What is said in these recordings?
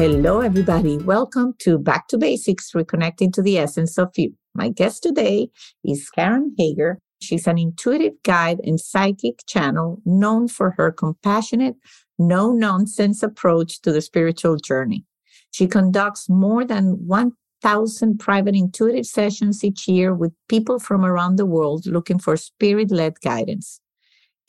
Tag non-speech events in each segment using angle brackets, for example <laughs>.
Hello, everybody. Welcome to Back to Basics, Reconnecting to the Essence of You. My guest today is Karen Hager. She's an intuitive guide and psychic channel known for her compassionate, no nonsense approach to the spiritual journey. She conducts more than 1,000 private intuitive sessions each year with people from around the world looking for spirit led guidance.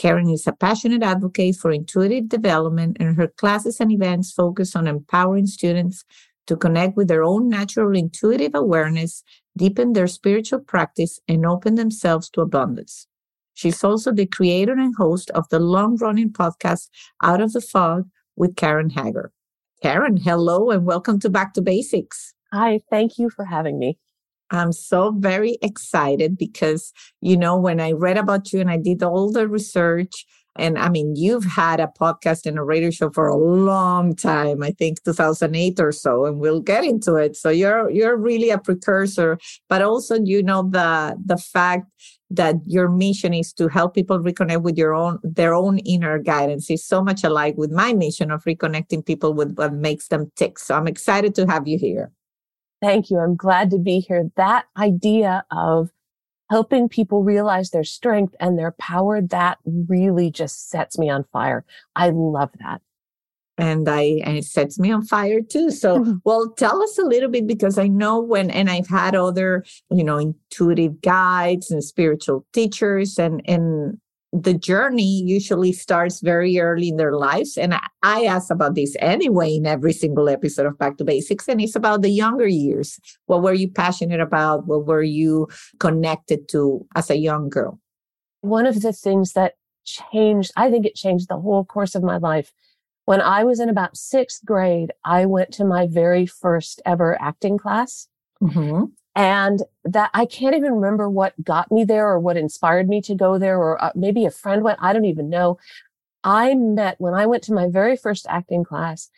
Karen is a passionate advocate for intuitive development, and her classes and events focus on empowering students to connect with their own natural intuitive awareness, deepen their spiritual practice, and open themselves to abundance. She's also the creator and host of the long running podcast Out of the Fog with Karen Hager. Karen, hello and welcome to Back to Basics. Hi, thank you for having me. I'm so very excited because, you know, when I read about you and I did all the research, and I mean, you've had a podcast and a radio show for a long time, I think 2008 or so, and we'll get into it. So you're you're really a precursor, but also you know the the fact that your mission is to help people reconnect with your own their own inner guidance is so much alike with my mission of reconnecting people with what makes them tick. So I'm excited to have you here. Thank you. I'm glad to be here. That idea of helping people realize their strength and their power, that really just sets me on fire. I love that. And I and it sets me on fire too. So, mm-hmm. well, tell us a little bit because I know when and I've had other, you know, intuitive guides and spiritual teachers and and the journey usually starts very early in their lives. And I, I ask about this anyway in every single episode of Back to Basics. And it's about the younger years. What were you passionate about? What were you connected to as a young girl? One of the things that changed, I think it changed the whole course of my life. When I was in about sixth grade, I went to my very first ever acting class. Mm-hmm. And that I can't even remember what got me there or what inspired me to go there, or uh, maybe a friend went. I don't even know. I met when I went to my very first acting class,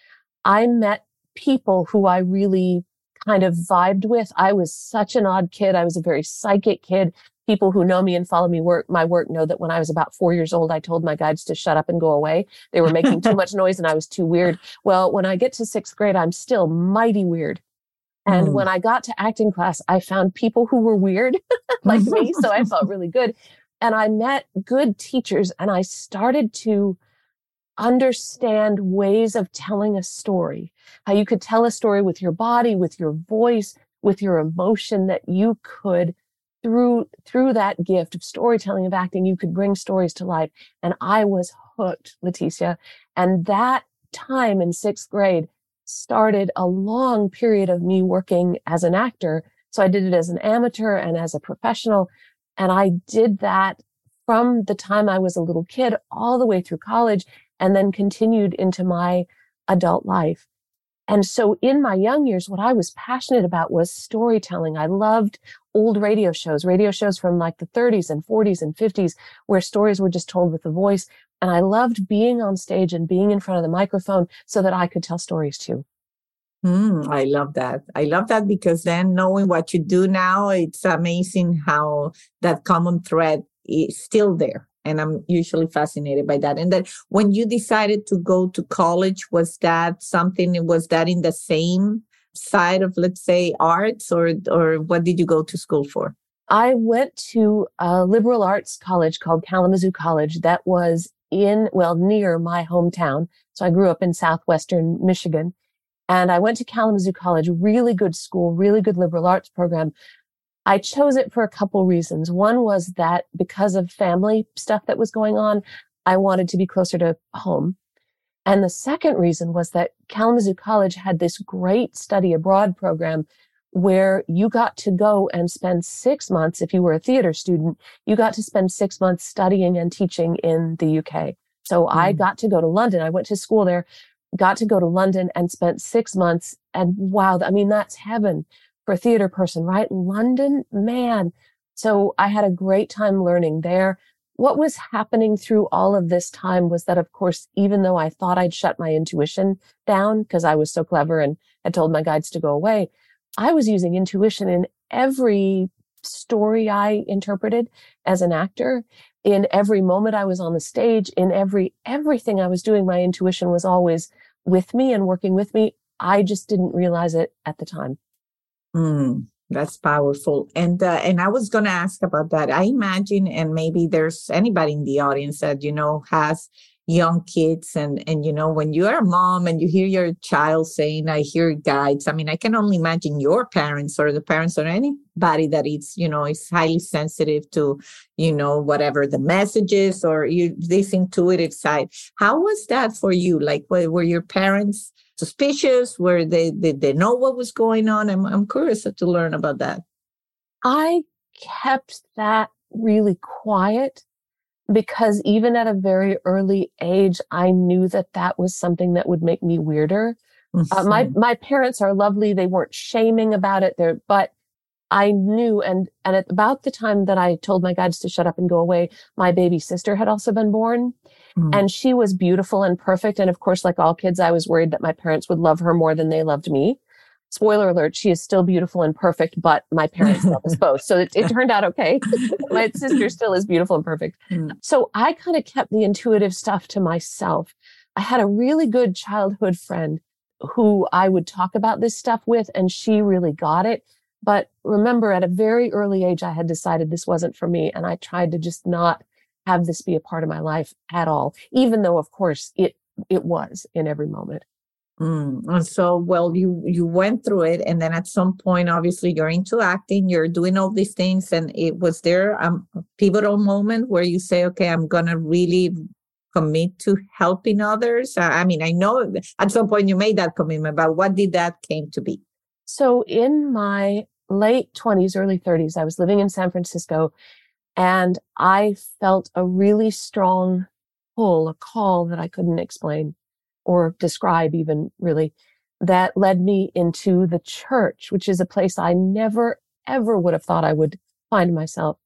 I met people who I really kind of vibed with. I was such an odd kid. I was a very psychic kid. People who know me and follow me work, my work know that when I was about four years old, I told my guides to shut up and go away. They were making too <laughs> much noise and I was too weird. Well, when I get to sixth grade, I'm still mighty weird. And mm. when I got to acting class, I found people who were weird <laughs> like me. So I felt really good. And I met good teachers and I started to understand ways of telling a story, how you could tell a story with your body, with your voice, with your emotion that you could through, through that gift of storytelling, of acting, you could bring stories to life. And I was hooked, Leticia. And that time in sixth grade, started a long period of me working as an actor. So I did it as an amateur and as a professional. And I did that from the time I was a little kid all the way through college and then continued into my adult life. And so in my young years, what I was passionate about was storytelling. I loved old radio shows, radio shows from like the 30s and 40s and 50s, where stories were just told with a voice. And I loved being on stage and being in front of the microphone so that I could tell stories too. Mm, I love that. I love that because then knowing what you do now, it's amazing how that common thread is still there. And I'm usually fascinated by that. And then when you decided to go to college, was that something, was that in the same side of, let's say, arts or, or what did you go to school for? I went to a liberal arts college called Kalamazoo College that was in, well, near my hometown. So I grew up in southwestern Michigan. And I went to Kalamazoo College, really good school, really good liberal arts program. I chose it for a couple reasons. One was that because of family stuff that was going on, I wanted to be closer to home. And the second reason was that Kalamazoo College had this great study abroad program where you got to go and spend six months, if you were a theater student, you got to spend six months studying and teaching in the UK. So mm. I got to go to London. I went to school there, got to go to London and spent six months. And wow, I mean, that's heaven for a theater person, right? London, man. So I had a great time learning there. What was happening through all of this time was that, of course, even though I thought I'd shut my intuition down because I was so clever and had told my guides to go away, I was using intuition in every story I interpreted as an actor. In every moment I was on the stage, in every, everything I was doing, my intuition was always with me and working with me. I just didn't realize it at the time. Mm, that's powerful. And uh, and I was going to ask about that. I imagine, and maybe there's anybody in the audience that you know has young kids and and you know when you're a mom and you hear your child saying i hear guides i mean i can only imagine your parents or the parents or anybody that is you know is highly sensitive to you know whatever the messages or you this intuitive side how was that for you? Like were, were your parents suspicious? Were they did they know what was going on? I'm, I'm curious to learn about that. I kept that really quiet because even at a very early age, I knew that that was something that would make me weirder. Mm-hmm. Uh, my, mm-hmm. my parents are lovely. They weren't shaming about it there, but I knew and, and at about the time that I told my guides to shut up and go away, my baby sister had also been born mm-hmm. and she was beautiful and perfect. And of course, like all kids, I was worried that my parents would love her more than they loved me spoiler alert, she is still beautiful and perfect, but my parents love us <laughs> both. So it, it, turned out okay. <laughs> my sister still is beautiful and perfect. Mm. So I kind of kept the intuitive stuff to myself. I had a really good childhood friend who I would talk about this stuff with, and she really got it. But remember, at a very early age, I had decided this wasn't for me, and I tried to just not have this be a part of my life at all, even though, of course, it it was in every moment. Mm. And so, well, you you went through it, and then at some point, obviously, you're into acting. You're doing all these things, and it was there um, a pivotal moment where you say, "Okay, I'm gonna really commit to helping others." I mean, I know at some point you made that commitment, but what did that came to be? So, in my late 20s, early 30s, I was living in San Francisco, and I felt a really strong pull, a call that I couldn't explain or describe even really that led me into the church, which is a place I never ever would have thought I would find myself.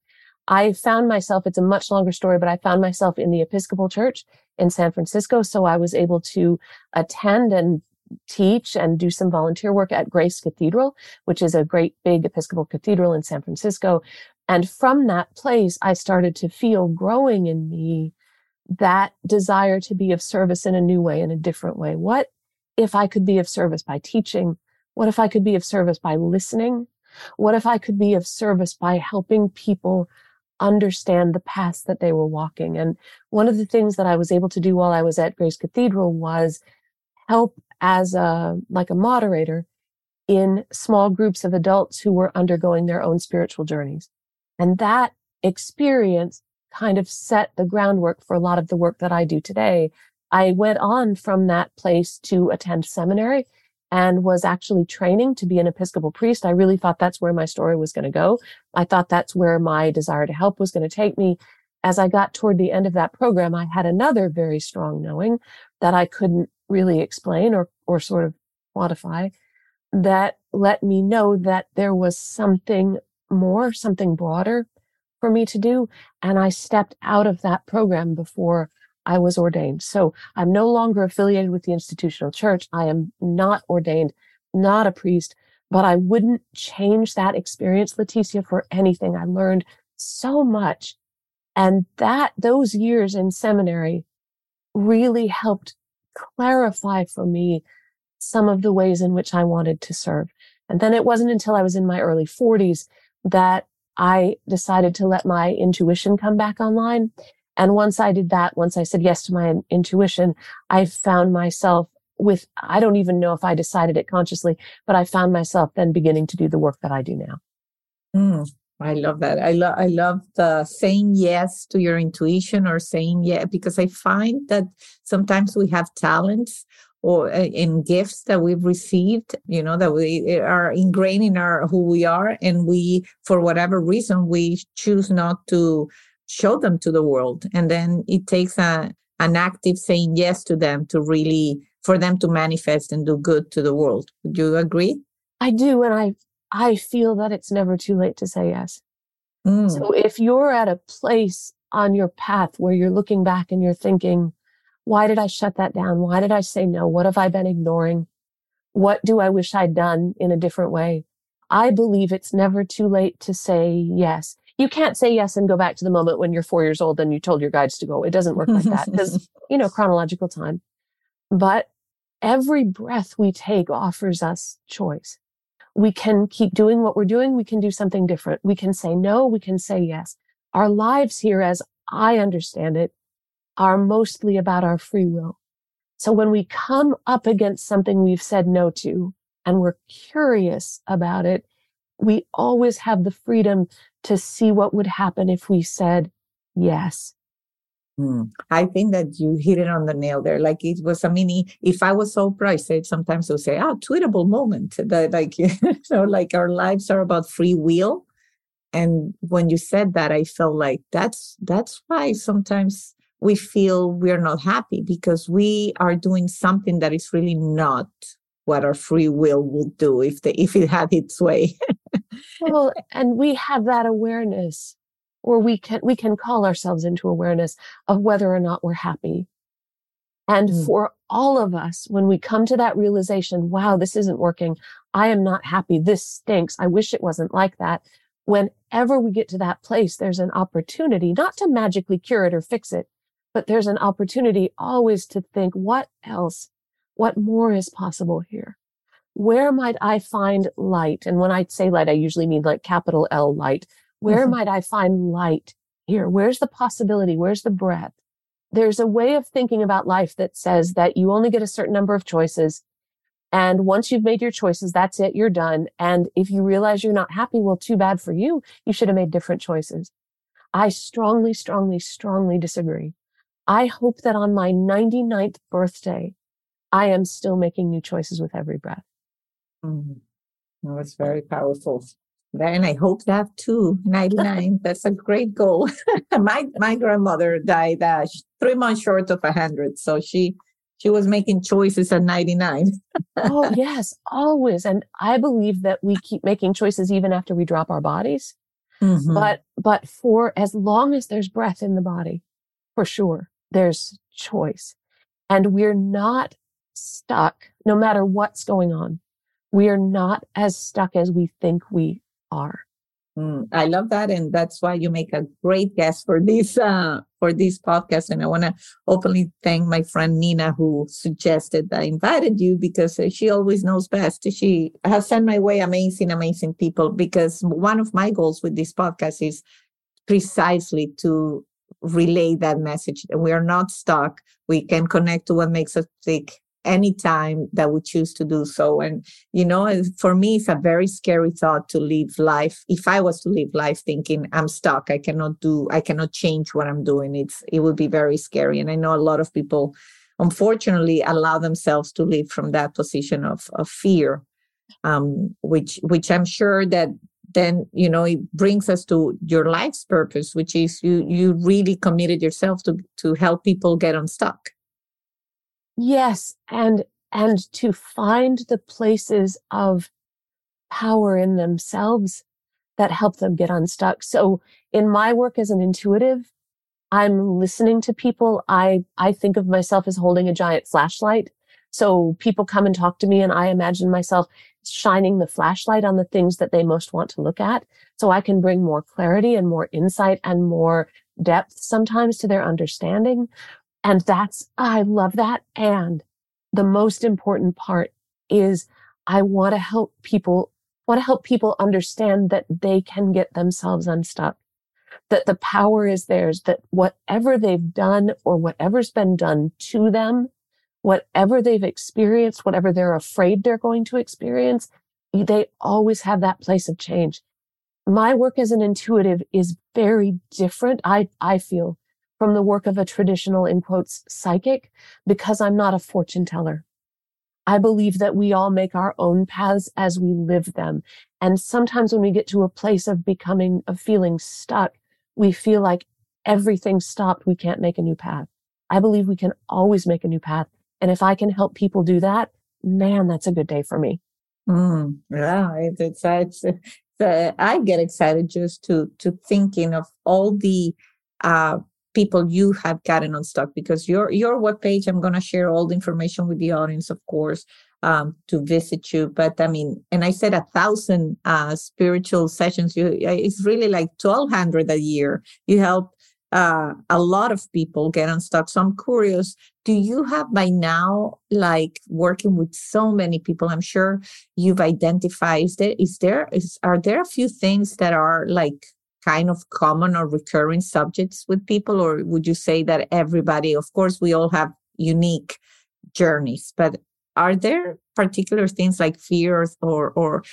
I found myself, it's a much longer story, but I found myself in the Episcopal Church in San Francisco. So I was able to attend and teach and do some volunteer work at Grace Cathedral, which is a great big Episcopal cathedral in San Francisco. And from that place, I started to feel growing in me that desire to be of service in a new way, in a different way. What if I could be of service by teaching? What if I could be of service by listening? What if I could be of service by helping people understand the path that they were walking? And one of the things that I was able to do while I was at Grace Cathedral was help as a, like a moderator in small groups of adults who were undergoing their own spiritual journeys. And that experience kind of set the groundwork for a lot of the work that I do today. I went on from that place to attend seminary and was actually training to be an Episcopal priest. I really thought that's where my story was going to go. I thought that's where my desire to help was going to take me. As I got toward the end of that program, I had another very strong knowing that I couldn't really explain or, or sort of quantify that let me know that there was something more, something broader for me to do. And I stepped out of that program before I was ordained. So I'm no longer affiliated with the institutional church. I am not ordained, not a priest, but I wouldn't change that experience, Leticia, for anything. I learned so much. And that, those years in seminary really helped clarify for me some of the ways in which I wanted to serve. And then it wasn't until I was in my early 40s that I decided to let my intuition come back online. And once I did that, once I said yes to my intuition, I found myself with, I don't even know if I decided it consciously, but I found myself then beginning to do the work that I do now. Mm, I love that. I love, I love the saying yes to your intuition or saying yeah, because I find that sometimes we have talents or uh, in gifts that we've received, you know, that we are ingrained in our who we are, and we, for whatever reason, we choose not to show them to the world, and then it takes a an active saying yes to them to really for them to manifest and do good to the world. Would you agree? I do, and I I feel that it's never too late to say yes. Mm. So if you're at a place on your path where you're looking back and you're thinking, why did I shut that down? Why did I say no? What have I been ignoring? What do I wish I'd done in a different way? I believe it's never too late to say yes. You can't say yes and go back to the moment when you're four years old and you told your guides to go. It doesn't work like that because, you know, <laughs> chronological time. But every breath we take offers us choice. We can keep doing what we're doing. We can do something different. We can say no. We can say yes. Our lives here, as I understand it, are mostly about our free will. So when we come up against something we've said no to and we're curious about it, we always have the freedom to see what would happen if we said yes. Hmm. I think that you hit it on the nail there. Like it was a mini. If I was Oprah, I said sometimes they'll say, "Ah, oh, tweetable moment." That like <laughs> you know, like our lives are about free will. And when you said that, I felt like that's that's why sometimes we feel we're not happy because we are doing something that is really not what our free will would do if the if it had its way. <laughs> well, and we have that awareness or we can we can call ourselves into awareness of whether or not we're happy. And mm. for all of us when we come to that realization wow this isn't working. I am not happy. This stinks. I wish it wasn't like that. Whenever we get to that place there's an opportunity not to magically cure it or fix it but there's an opportunity always to think what else what more is possible here where might i find light and when i say light i usually mean like capital l light where mm-hmm. might I find light here? Where's the possibility? Where's the breath? There's a way of thinking about life that says that you only get a certain number of choices. And once you've made your choices, that's it. You're done. And if you realize you're not happy, well, too bad for you. You should have made different choices. I strongly, strongly, strongly disagree. I hope that on my 99th birthday, I am still making new choices with every breath. Mm-hmm. It's very powerful. And I hope that too. 99. <laughs> That's a great goal. <laughs> my my grandmother died uh, three months short of 100. So she she was making choices at 99. oh, <laughs> yes, always. And I believe that we keep making choices even after we drop our bodies. Mm-hmm. But but for as long as there's breath in the body, for sure, there's choice. And we're not stuck no matter what's going on. We are not as stuck as we think we are. Mm, I love that, and that's why you make a great guest for this uh, for this podcast. And I want to openly thank my friend Nina who suggested I invited you because uh, she always knows best. She has sent my way amazing, amazing people. Because one of my goals with this podcast is precisely to relay that message. We are not stuck. We can connect to what makes us tick anytime that we choose to do so. And, you know, for me, it's a very scary thought to live life. If I was to live life thinking I'm stuck, I cannot do, I cannot change what I'm doing, it's, it would be very scary. And I know a lot of people, unfortunately, allow themselves to live from that position of, of fear, um, which, which I'm sure that then you know it brings us to your life's purpose which is you you really committed yourself to to help people get unstuck Yes. And, and to find the places of power in themselves that help them get unstuck. So in my work as an intuitive, I'm listening to people. I, I think of myself as holding a giant flashlight. So people come and talk to me and I imagine myself shining the flashlight on the things that they most want to look at. So I can bring more clarity and more insight and more depth sometimes to their understanding. And that's, I love that. And the most important part is I want to help people, want to help people understand that they can get themselves unstuck, that the power is theirs, that whatever they've done or whatever's been done to them, whatever they've experienced, whatever they're afraid they're going to experience, they always have that place of change. My work as an intuitive is very different. I, I feel from the work of a traditional, in quotes, psychic, because I'm not a fortune teller. I believe that we all make our own paths as we live them. And sometimes when we get to a place of becoming, of feeling stuck, we feel like everything stopped. We can't make a new path. I believe we can always make a new path. And if I can help people do that, man, that's a good day for me. Mm, yeah, it's, it's, it's, it's I get excited just to, to thinking of all the, uh, people you have gotten unstuck because your your webpage i'm going to share all the information with the audience of course um, to visit you. But i mean and i said a thousand uh, spiritual sessions. You it's really like 1200 a year. You help uh, a lot of people get unstuck. So i'm curious do you have by now like working with so many people? I'm sure you've identified is there is there is are there a few things that are like kind of common or recurring subjects with people? Or would you say that everybody of course we all have unique journeys but are there particular things like fears or or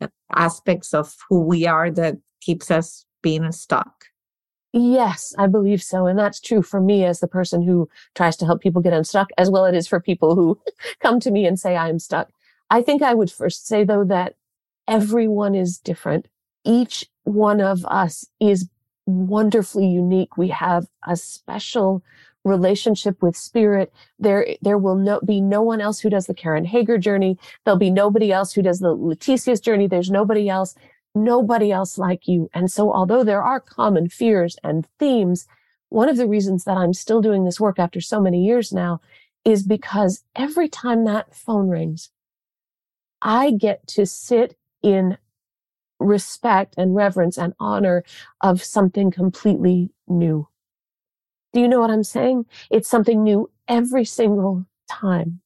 uh, aspects of who we are that keeps us being stuck Yes, I believe so. And that's true for me as the person who tries to help people get unstuck, as well it is for people who <laughs> come to me and say, I'm stuck. I think I would first say, though, that everyone is different each one of us is wonderfully unique. We have a special relationship with spirit. There, there will no, be no one else who does the Karen Hager journey. There'll be nobody else who does the Leticia's journey. There's nobody else, nobody else like you. And so although there are common fears and themes, one of the reasons that I'm still doing this work after so many years now is because every time that phone rings, I get to sit in respect and reverence and honor of something completely new. Do you know what I'm saying? It's something new every single time.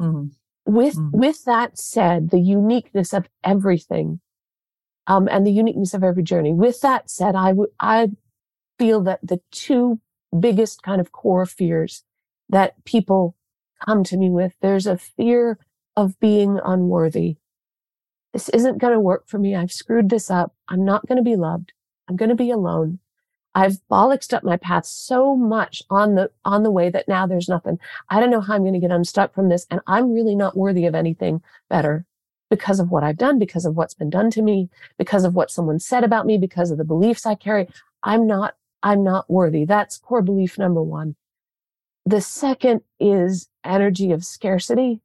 Mm-hmm. With, mm-hmm. with that said, the uniqueness of everything, um, and the uniqueness of every journey. With that said, I I feel that the two biggest kind of core fears that people come to me with, there's a fear of being unworthy this isn't going to work for me. I've screwed this up. I'm not going to be loved. I'm going to be alone. I've bollocksed up my path so much on the, on the way that now there's nothing. I don't know how I'm going to get unstuck from this. And I'm really not worthy of anything better because of what I've done, because of what's been done to me, because of what someone said about me, because of the beliefs I carry. I'm not, I'm not worthy. That's core belief number one. The second is energy of scarcity.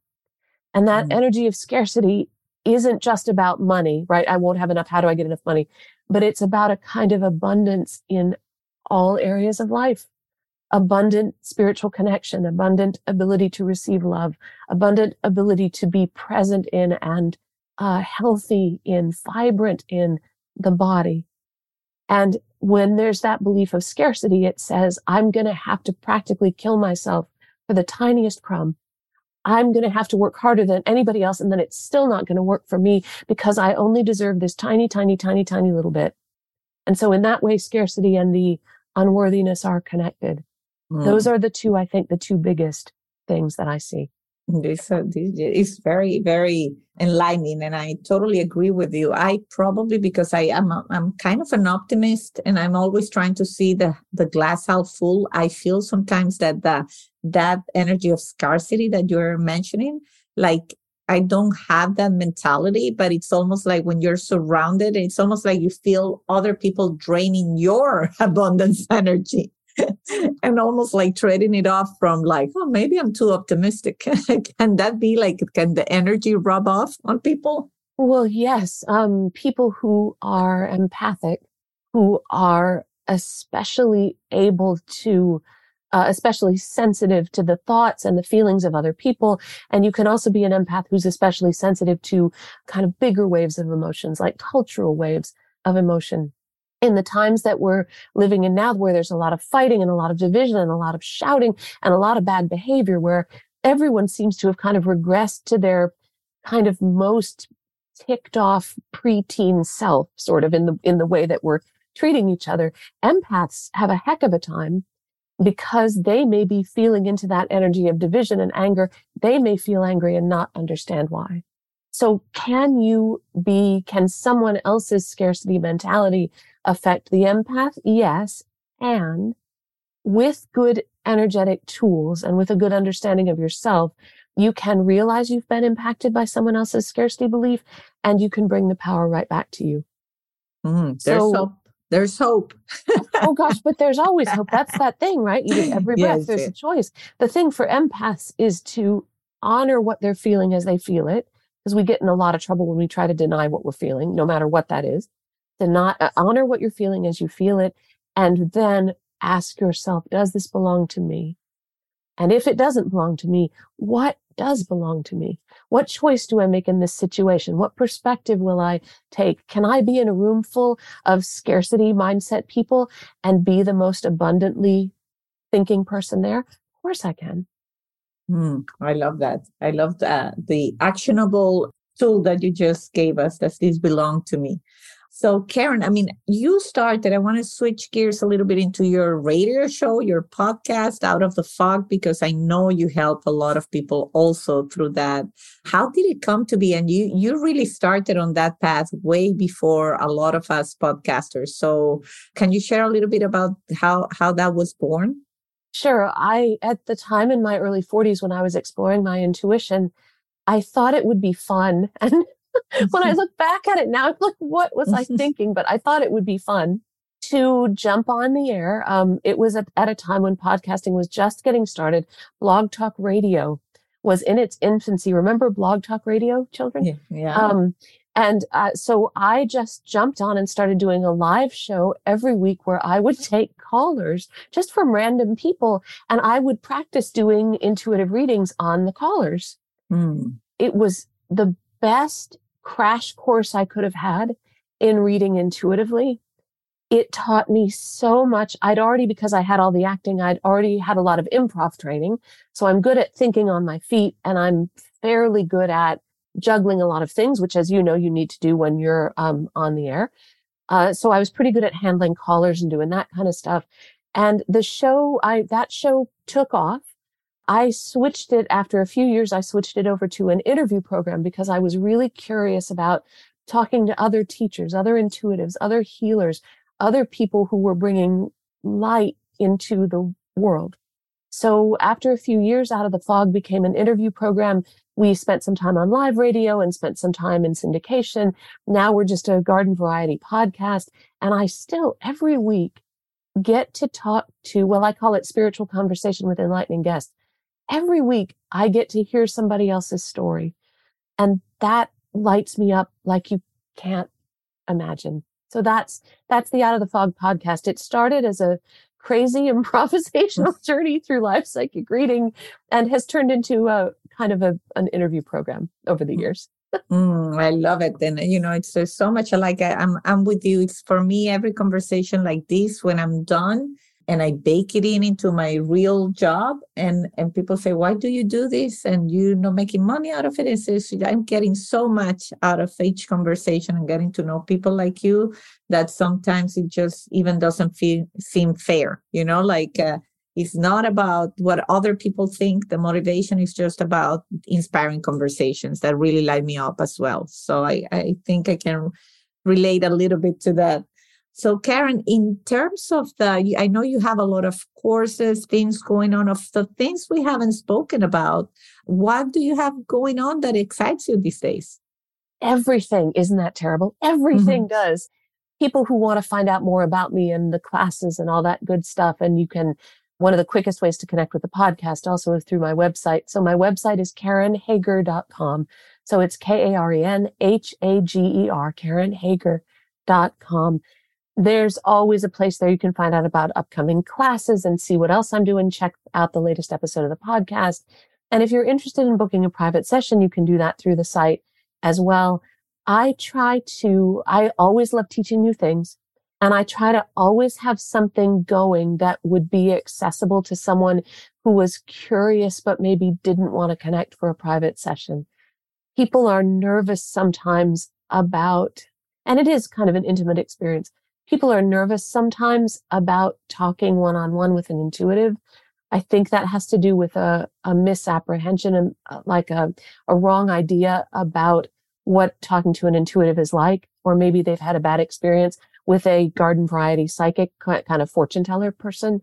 And that mm. energy of scarcity isn't just about money, right? I won't have enough. How do I get enough money? But it's about a kind of abundance in all areas of life. Abundant spiritual connection, abundant ability to receive love, abundant ability to be present in and uh, healthy in, vibrant in the body. And when there's that belief of scarcity, it says, I'm going to have to practically kill myself for the tiniest crumb I'm going to have to work harder than anybody else. And then it's still not going to work for me because I only deserve this tiny, tiny, tiny, tiny little bit. And so in that way, scarcity and the unworthiness are connected. Mm. Those are the two, I think, the two biggest things that I see. This, uh, this is very, very enlightening, and I totally agree with you. I probably because I am a, I'm kind of an optimist, and I'm always trying to see the the glass half full. I feel sometimes that the that energy of scarcity that you're mentioning, like I don't have that mentality, but it's almost like when you're surrounded, it's almost like you feel other people draining your <laughs> abundance energy. <laughs> and almost like trading it off from like, oh, maybe I'm too optimistic. <laughs> can that be like, can the energy rub off on people? Well, yes. Um, people who are empathic, who are especially able to, uh, especially sensitive to the thoughts and the feelings of other people. And you can also be an empath who's especially sensitive to kind of bigger waves of emotions, like cultural waves of emotion in the times that we're living in now, where there's a lot of fighting and a lot of division and a lot of shouting and a lot of bad behavior, where everyone seems to have kind of regressed to their kind of most ticked off preteen self, sort of in the, in the way that we're treating each other. Empaths have a heck of a time because they may be feeling into that energy of division and anger. They may feel angry and not understand why. So can you be, can someone else's scarcity mentality affect the empath? Yes. And with good energetic tools and with a good understanding of yourself, you can realize you've been impacted by someone else's scarcity belief and you can bring the power right back to you. Mm, there's so, hope. There's hope. oh gosh, but there's always hope. That's <laughs> that thing, right? You every breath, yes, there's yes. a choice. The thing for empaths is to honor what they're feeling as they feel it, because we get in a lot of trouble when we try to deny what we're feeling, no matter what that is. To not uh, honor what you're feeling as you feel it, and then ask yourself, does this belong to me? And if it doesn't belong to me, what does belong to me? What choice do I make in this situation? What perspective will I take? Can I be in a room full of scarcity mindset people and be the most abundantly thinking person there? Of course I can. Mm, I love that. I love that. The actionable tool that you just gave us. Does this belong to me? So, Karen, I mean, you started, I want to switch gears a little bit into your radio show, your podcast, Out of the Fog, because I know you help a lot of people also through that. How did it come to be? And you, you really started on that path way before a lot of us podcasters. So, can you share a little bit about how, how that was born? Sure. I, at the time in my early 40s, when I was exploring my intuition, I thought it would be fun. <laughs> And when I look back at it now, I'm like, what was I <laughs> thinking? But I thought it would be fun to jump on the air. Um, it was at, at a time when podcasting was just getting started. Blog Talk Radio was in its infancy. Remember Blog Talk Radio, children? Yeah. yeah. Um, and uh, so I just jumped on and started doing a live show every week where I would <laughs> take callers just from random people and I would practice doing intuitive readings on the callers. Mm. It was the best crash course I could have had in reading intuitively. It taught me so much. I'd already, because I had all the acting, I'd already had a lot of improv training. So I'm good at thinking on my feet and I'm fairly good at juggling a lot of things, which, as you know, you need to do when you're um, on the air. Uh, so I was pretty good at handling callers and doing that kind of stuff. And the show, I, that show took off. I switched it after a few years. I switched it over to an interview program because I was really curious about talking to other teachers, other intuitives, other healers, other people who were bringing light into the world. So after a few years out of the fog became an interview program. We spent some time on live radio and spent some time in syndication. Now we're just a garden variety podcast. And I still every week get to talk to, well, I call it spiritual conversation with enlightening guests every week I get to hear somebody else's story. And that lights me up like you can't imagine. So that's, that's the Out of the Fog podcast. It started as a crazy <laughs> improvisational <laughs> journey through life psychic reading and has turned into a kind of a, an interview program over the mm. years. <laughs> mm, I love it. And you know, it's there's so much like I, I'm I'm with you. It's for me every conversation like this when I'm done, and I bake it in into my real job. And and people say, why do you do this? And you're not making money out of it. And says, I'm getting so much out of each conversation and getting to know people like you that sometimes it just even doesn't feel seem fair. You know, like uh, it's not about what other people think. The motivation is just about inspiring conversations that really light me up as well. So I, I think I can relate a little bit to that so, Karen, in terms of the, I know you have a lot of courses, things going on, of the things we haven't spoken about. What do you have going on that excites you these days? Everything. Isn't that terrible? Everything mm-hmm. does. People who want to find out more about me and the classes and all that good stuff. And you can, one of the quickest ways to connect with the podcast also is through my website. So my website is karenhager.com. So it's K A R E N H A G E R, karenhager.com there's always a place there you can find out about upcoming classes and see what else I'm doing. Check out the latest episode of the podcast. And if you're interested in booking a private session, you can do that through the site as well. I try to, I always love teaching new things. And I try to always have something going that would be accessible to someone who was curious, but maybe didn't want to connect for a private session. People are nervous sometimes about, and it is kind of an intimate experience people are nervous sometimes about talking one on one with an intuitive. I think that has to do with a, a misapprehension and uh, like a, a wrong idea about what talking to an intuitive is like, or maybe they've had a bad experience with a garden variety psychic kind of fortune teller person.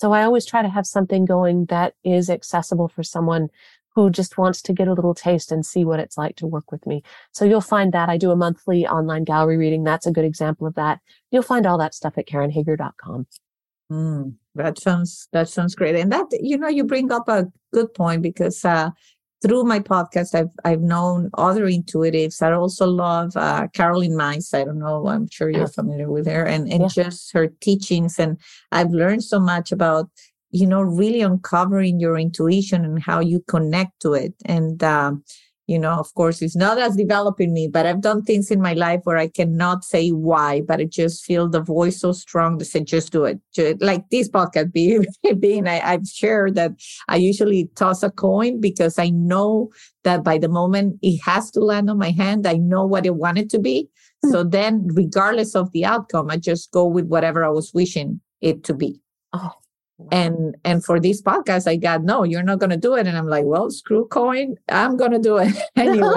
So I always try to have something going that is accessible for someone who just wants to get a little taste and see what it's like to work with me. So you'll find that I do a monthly online gallery reading. That's a good example of that. You'll find all that stuff at KarenHager.com. Mm, that sounds that sounds great. And that you know you bring up a good point because uh, through my podcast I've I've known other intuitives. I also love uh, Caroline Myss. I don't know. I'm sure you're familiar with her and and yeah. just her teachings. And I've learned so much about you know really uncovering your intuition and how you connect to it. And um, you know of course it's not as developing me but i've done things in my life where i cannot say why but i just feel the voice so strong to say just do it just, like this podcast being, <laughs> being I, i've shared that i usually toss a coin because i know that by the moment it has to land on my hand i know what i want it to be hmm. so then regardless of the outcome i just go with whatever i was wishing it to be oh and and for this podcast i got no you're not going to do it. And i'm like well screw coin. I'm going to do it <laughs> anyway.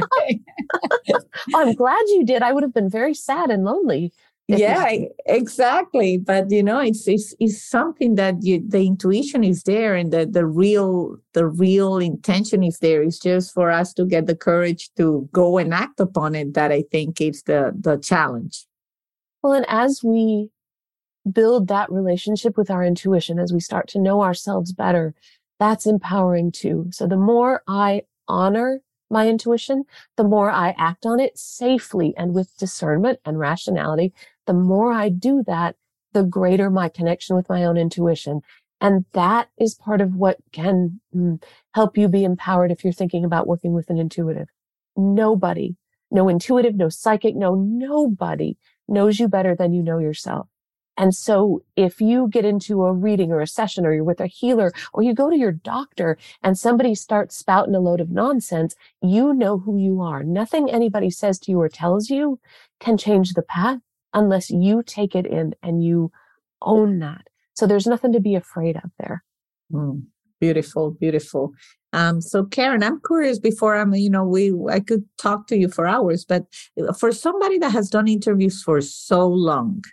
<laughs> I'm glad you did. I would have been very sad and lonely yeah exactly. But you know it's, it's it's something that you the intuition is there and the the real the real intention is there. It's just for us to get the courage to go and act upon it that i think is the the challenge. Well and as we build that relationship with our intuition as we start to know ourselves better, that's empowering too. So the more I honor my intuition, the more I act on it safely and with discernment and rationality, the more I do that, the greater my connection with my own intuition. And that is part of what can mm, help you be empowered if you're thinking about working with an intuitive. Nobody, no intuitive, no psychic, no nobody knows you better than you know yourself. And so if you get into a reading or a session or you're with a healer or you go to your doctor and somebody starts spouting a load of nonsense, you know who you are. Nothing anybody says to you or tells you can change the path unless you take it in and you own that. So there's nothing to be afraid of there. Mm, beautiful, beautiful. Um, so Karen, I'm curious before I'm, you know, we, I could talk to you for hours, but for somebody that has done interviews for so long,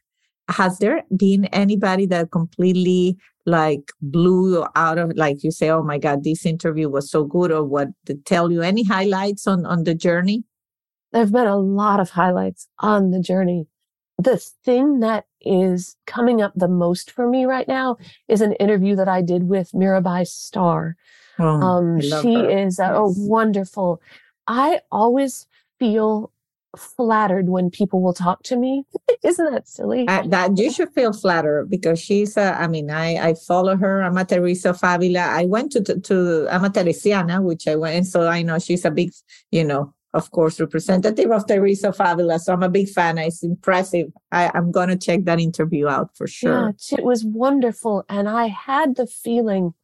has there been anybody that completely like blew you out of like you say oh my god this interview was so good or what to tell you any highlights on on the journey there've been a lot of highlights on the journey the thing that is coming up the most for me right now is an interview that i did with mirabai starr oh, um, she her. is a, yes. a wonderful i always feel flattered when people will talk to me. <laughs> Isn't that silly? Uh, that you should feel flattered because she's. Uh, I mean, I I follow her. I'm a Teresa of Avila. I went to to, to I'm a Teresiana, which I went, and so I know she's a big, you know, of course, representative of Teresa of Avila. So I'm a big fan. It's impressive. I, I'm going to check that interview out for sure. Yeah, it was wonderful, and I had the feeling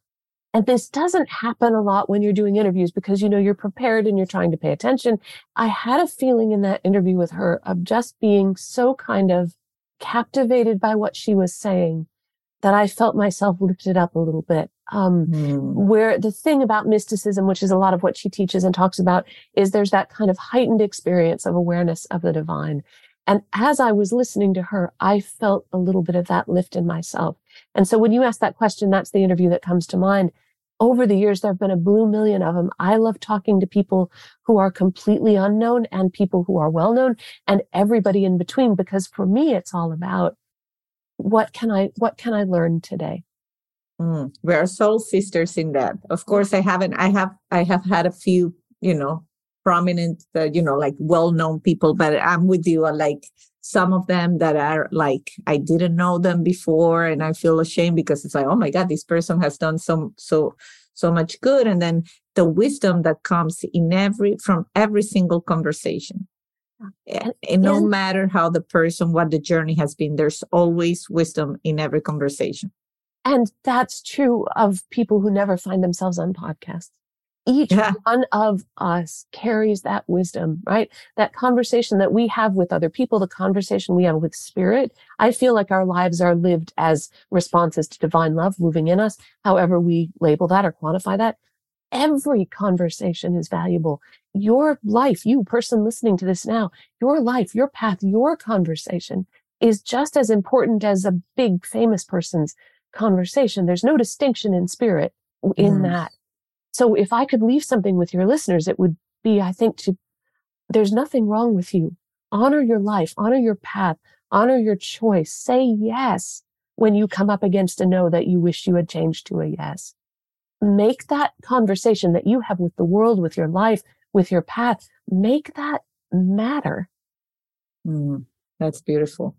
and this doesn't happen a lot when you're doing interviews because, you know, you're prepared and you're trying to pay attention. I had a feeling in that interview with her of just being so kind of captivated by what she was saying that I felt myself lifted up a little bit. Um, mm. where the thing about mysticism, which is a lot of what she teaches and talks about, is there's that kind of heightened experience of awareness of the divine. And as I was listening to her, I felt a little bit of that lift in myself. And so when you ask that question, that's the interview that comes to mind. Over the years, there have been a blue million of them. I love talking to people who are completely unknown and people who are well known and everybody in between, because for me, it's all about what can I, what can I learn today? Mm, we are soul sisters in that. Of course, I haven't, I have, I have had a few, you know, prominent, uh, you know, like well-known people, but I'm with you. Uh, like some of them that are like I didn't know them before, and I feel ashamed because it's like, oh my god, this person has done so so so much good, and then the wisdom that comes in every from every single conversation. And, and no matter how the person, what the journey has been, there's always wisdom in every conversation. And that's true of people who never find themselves on podcasts. Each yeah. one of us carries that wisdom, right? That conversation that we have with other people, the conversation we have with spirit. I feel like our lives are lived as responses to divine love moving in us, however we label that or quantify that. Every conversation is valuable. Your life, you person listening to this now, your life, your path, your conversation is just as important as a big famous person's conversation. There's no distinction in spirit in mm. that. So if I could leave something with your listeners, it would be, I think, to there's nothing wrong with you. Honor your life, honor your path, honor your choice. Say yes when you come up against a no that you wish you had changed to a yes. Make that conversation that you have with the world, with your life, with your path, make that matter. Mm, that's beautiful.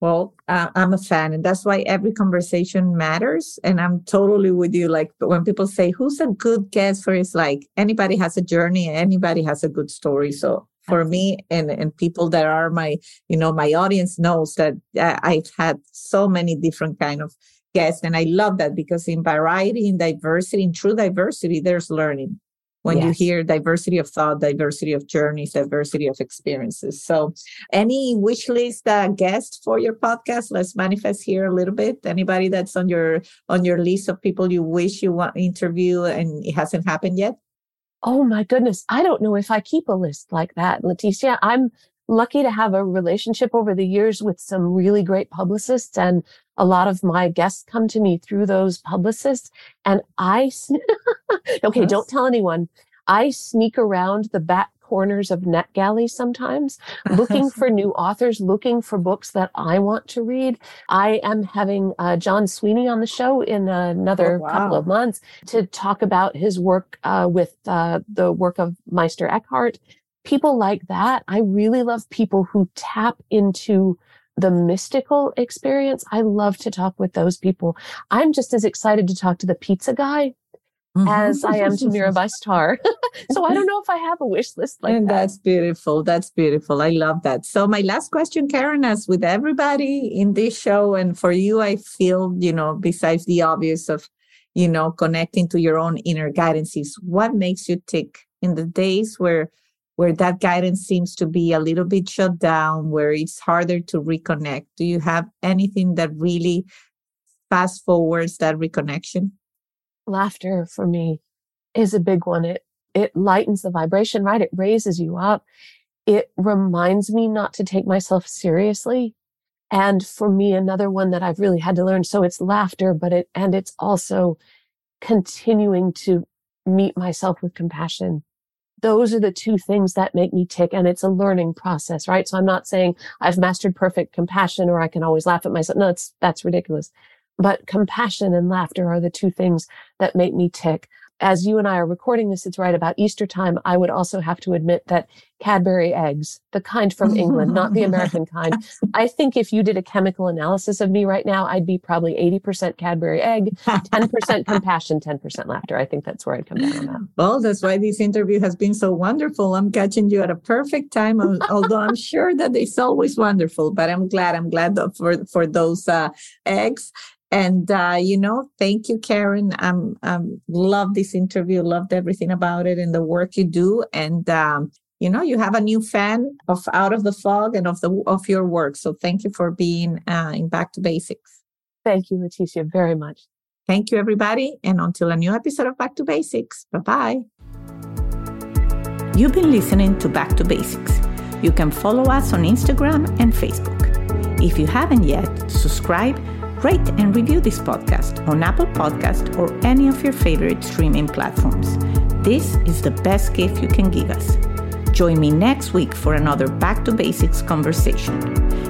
Well, uh, I'm a fan, and that's why every conversation matters. And I'm totally with you. Like when people say, "Who's a good guest for?" It's like anybody has a journey, anybody has a good story. So for me, and and people that are my, you know, my audience knows that I've had so many different kind of guests, and I love that because in variety, in diversity, in true diversity, there's learning when yes. you hear diversity of thought, diversity of journeys, diversity of experiences. So, any wish list uh, guest for your podcast? Let's manifest here a little bit. Anybody that's on your on your list of people you wish you want interview and it hasn't happened yet? Oh my goodness, I don't know if I keep a list like that, Leticia. I'm lucky to have a relationship over the years with some really great publicists and a lot of my guests come to me through those publicists and I, <laughs> okay, yes. don't tell anyone. I sneak around the back corners of NetGalley sometimes, looking <laughs> for new authors, looking for books that I want to read. I am having uh, John Sweeney on the show in another oh, wow. couple of months to talk about his work uh, with uh, the work of Meister Eckhart people like that. I really love people who tap into the mystical experience. I love to talk with those people. I'm just as excited to talk to the pizza guy mm-hmm. as I am to Mirabai <laughs> Starr. <laughs> so I don't know if I have a wish list like and that. That's beautiful. That's beautiful. I love that. So my last question, Karen, as with everybody in this show, and for you, I feel, you know, besides the obvious of, you know, connecting to your own inner guidance is what makes you tick in the days where where that guidance seems to be a little bit shut down, where it's harder to reconnect? Do you have anything that really fast forwards that reconnection? Laughter for me is a big one. It it lightens the vibration, right? It raises you up. It reminds me not to take myself seriously. And for me, another one that I've really had to learn. So it's laughter, but it, and it's also continuing to meet myself with compassion those are the two things that make me tick. And it's a learning process, right? So I'm not saying I've mastered perfect compassion or I can always laugh at myself. No, that's, that's ridiculous. But compassion and laughter are the two things that make me tick as you and I are recording this, it's right about Easter time. I would also have to admit that Cadbury eggs, the kind from England, not the American <laughs> kind. I think if you did a chemical analysis of me right now, I'd be probably 80% Cadbury egg, 10% compassion, 10% laughter. I think that's where I'd come down on that. Well, that's why this interview has been so wonderful. I'm catching you at a perfect time, <laughs> although I'm sure that it's always wonderful, but I'm glad, I'm glad for, for those uh, eggs. And uh, you know, thank you, Karen. Um, um, love this interview. Loved everything about it and the work you do. And um, you know, you have a new fan of Out of the Fog and of the of your work. So thank you for being uh, in Back to Basics. Thank you, Leticia, very much. Thank you, everybody. And until a new episode of Back to Basics. Bye bye. You've been listening to Back to Basics. You can follow us on Instagram and Facebook. If you haven't yet, subscribe rate and review this podcast on Apple Podcast or any of your favorite streaming platforms. This is the best gift you can give us. Join me next week for another Back to Basics conversation.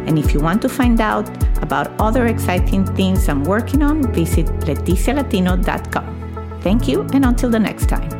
And if you want to find out about other exciting things I'm working on, visit leticialatino.com. Thank you, and until the next time.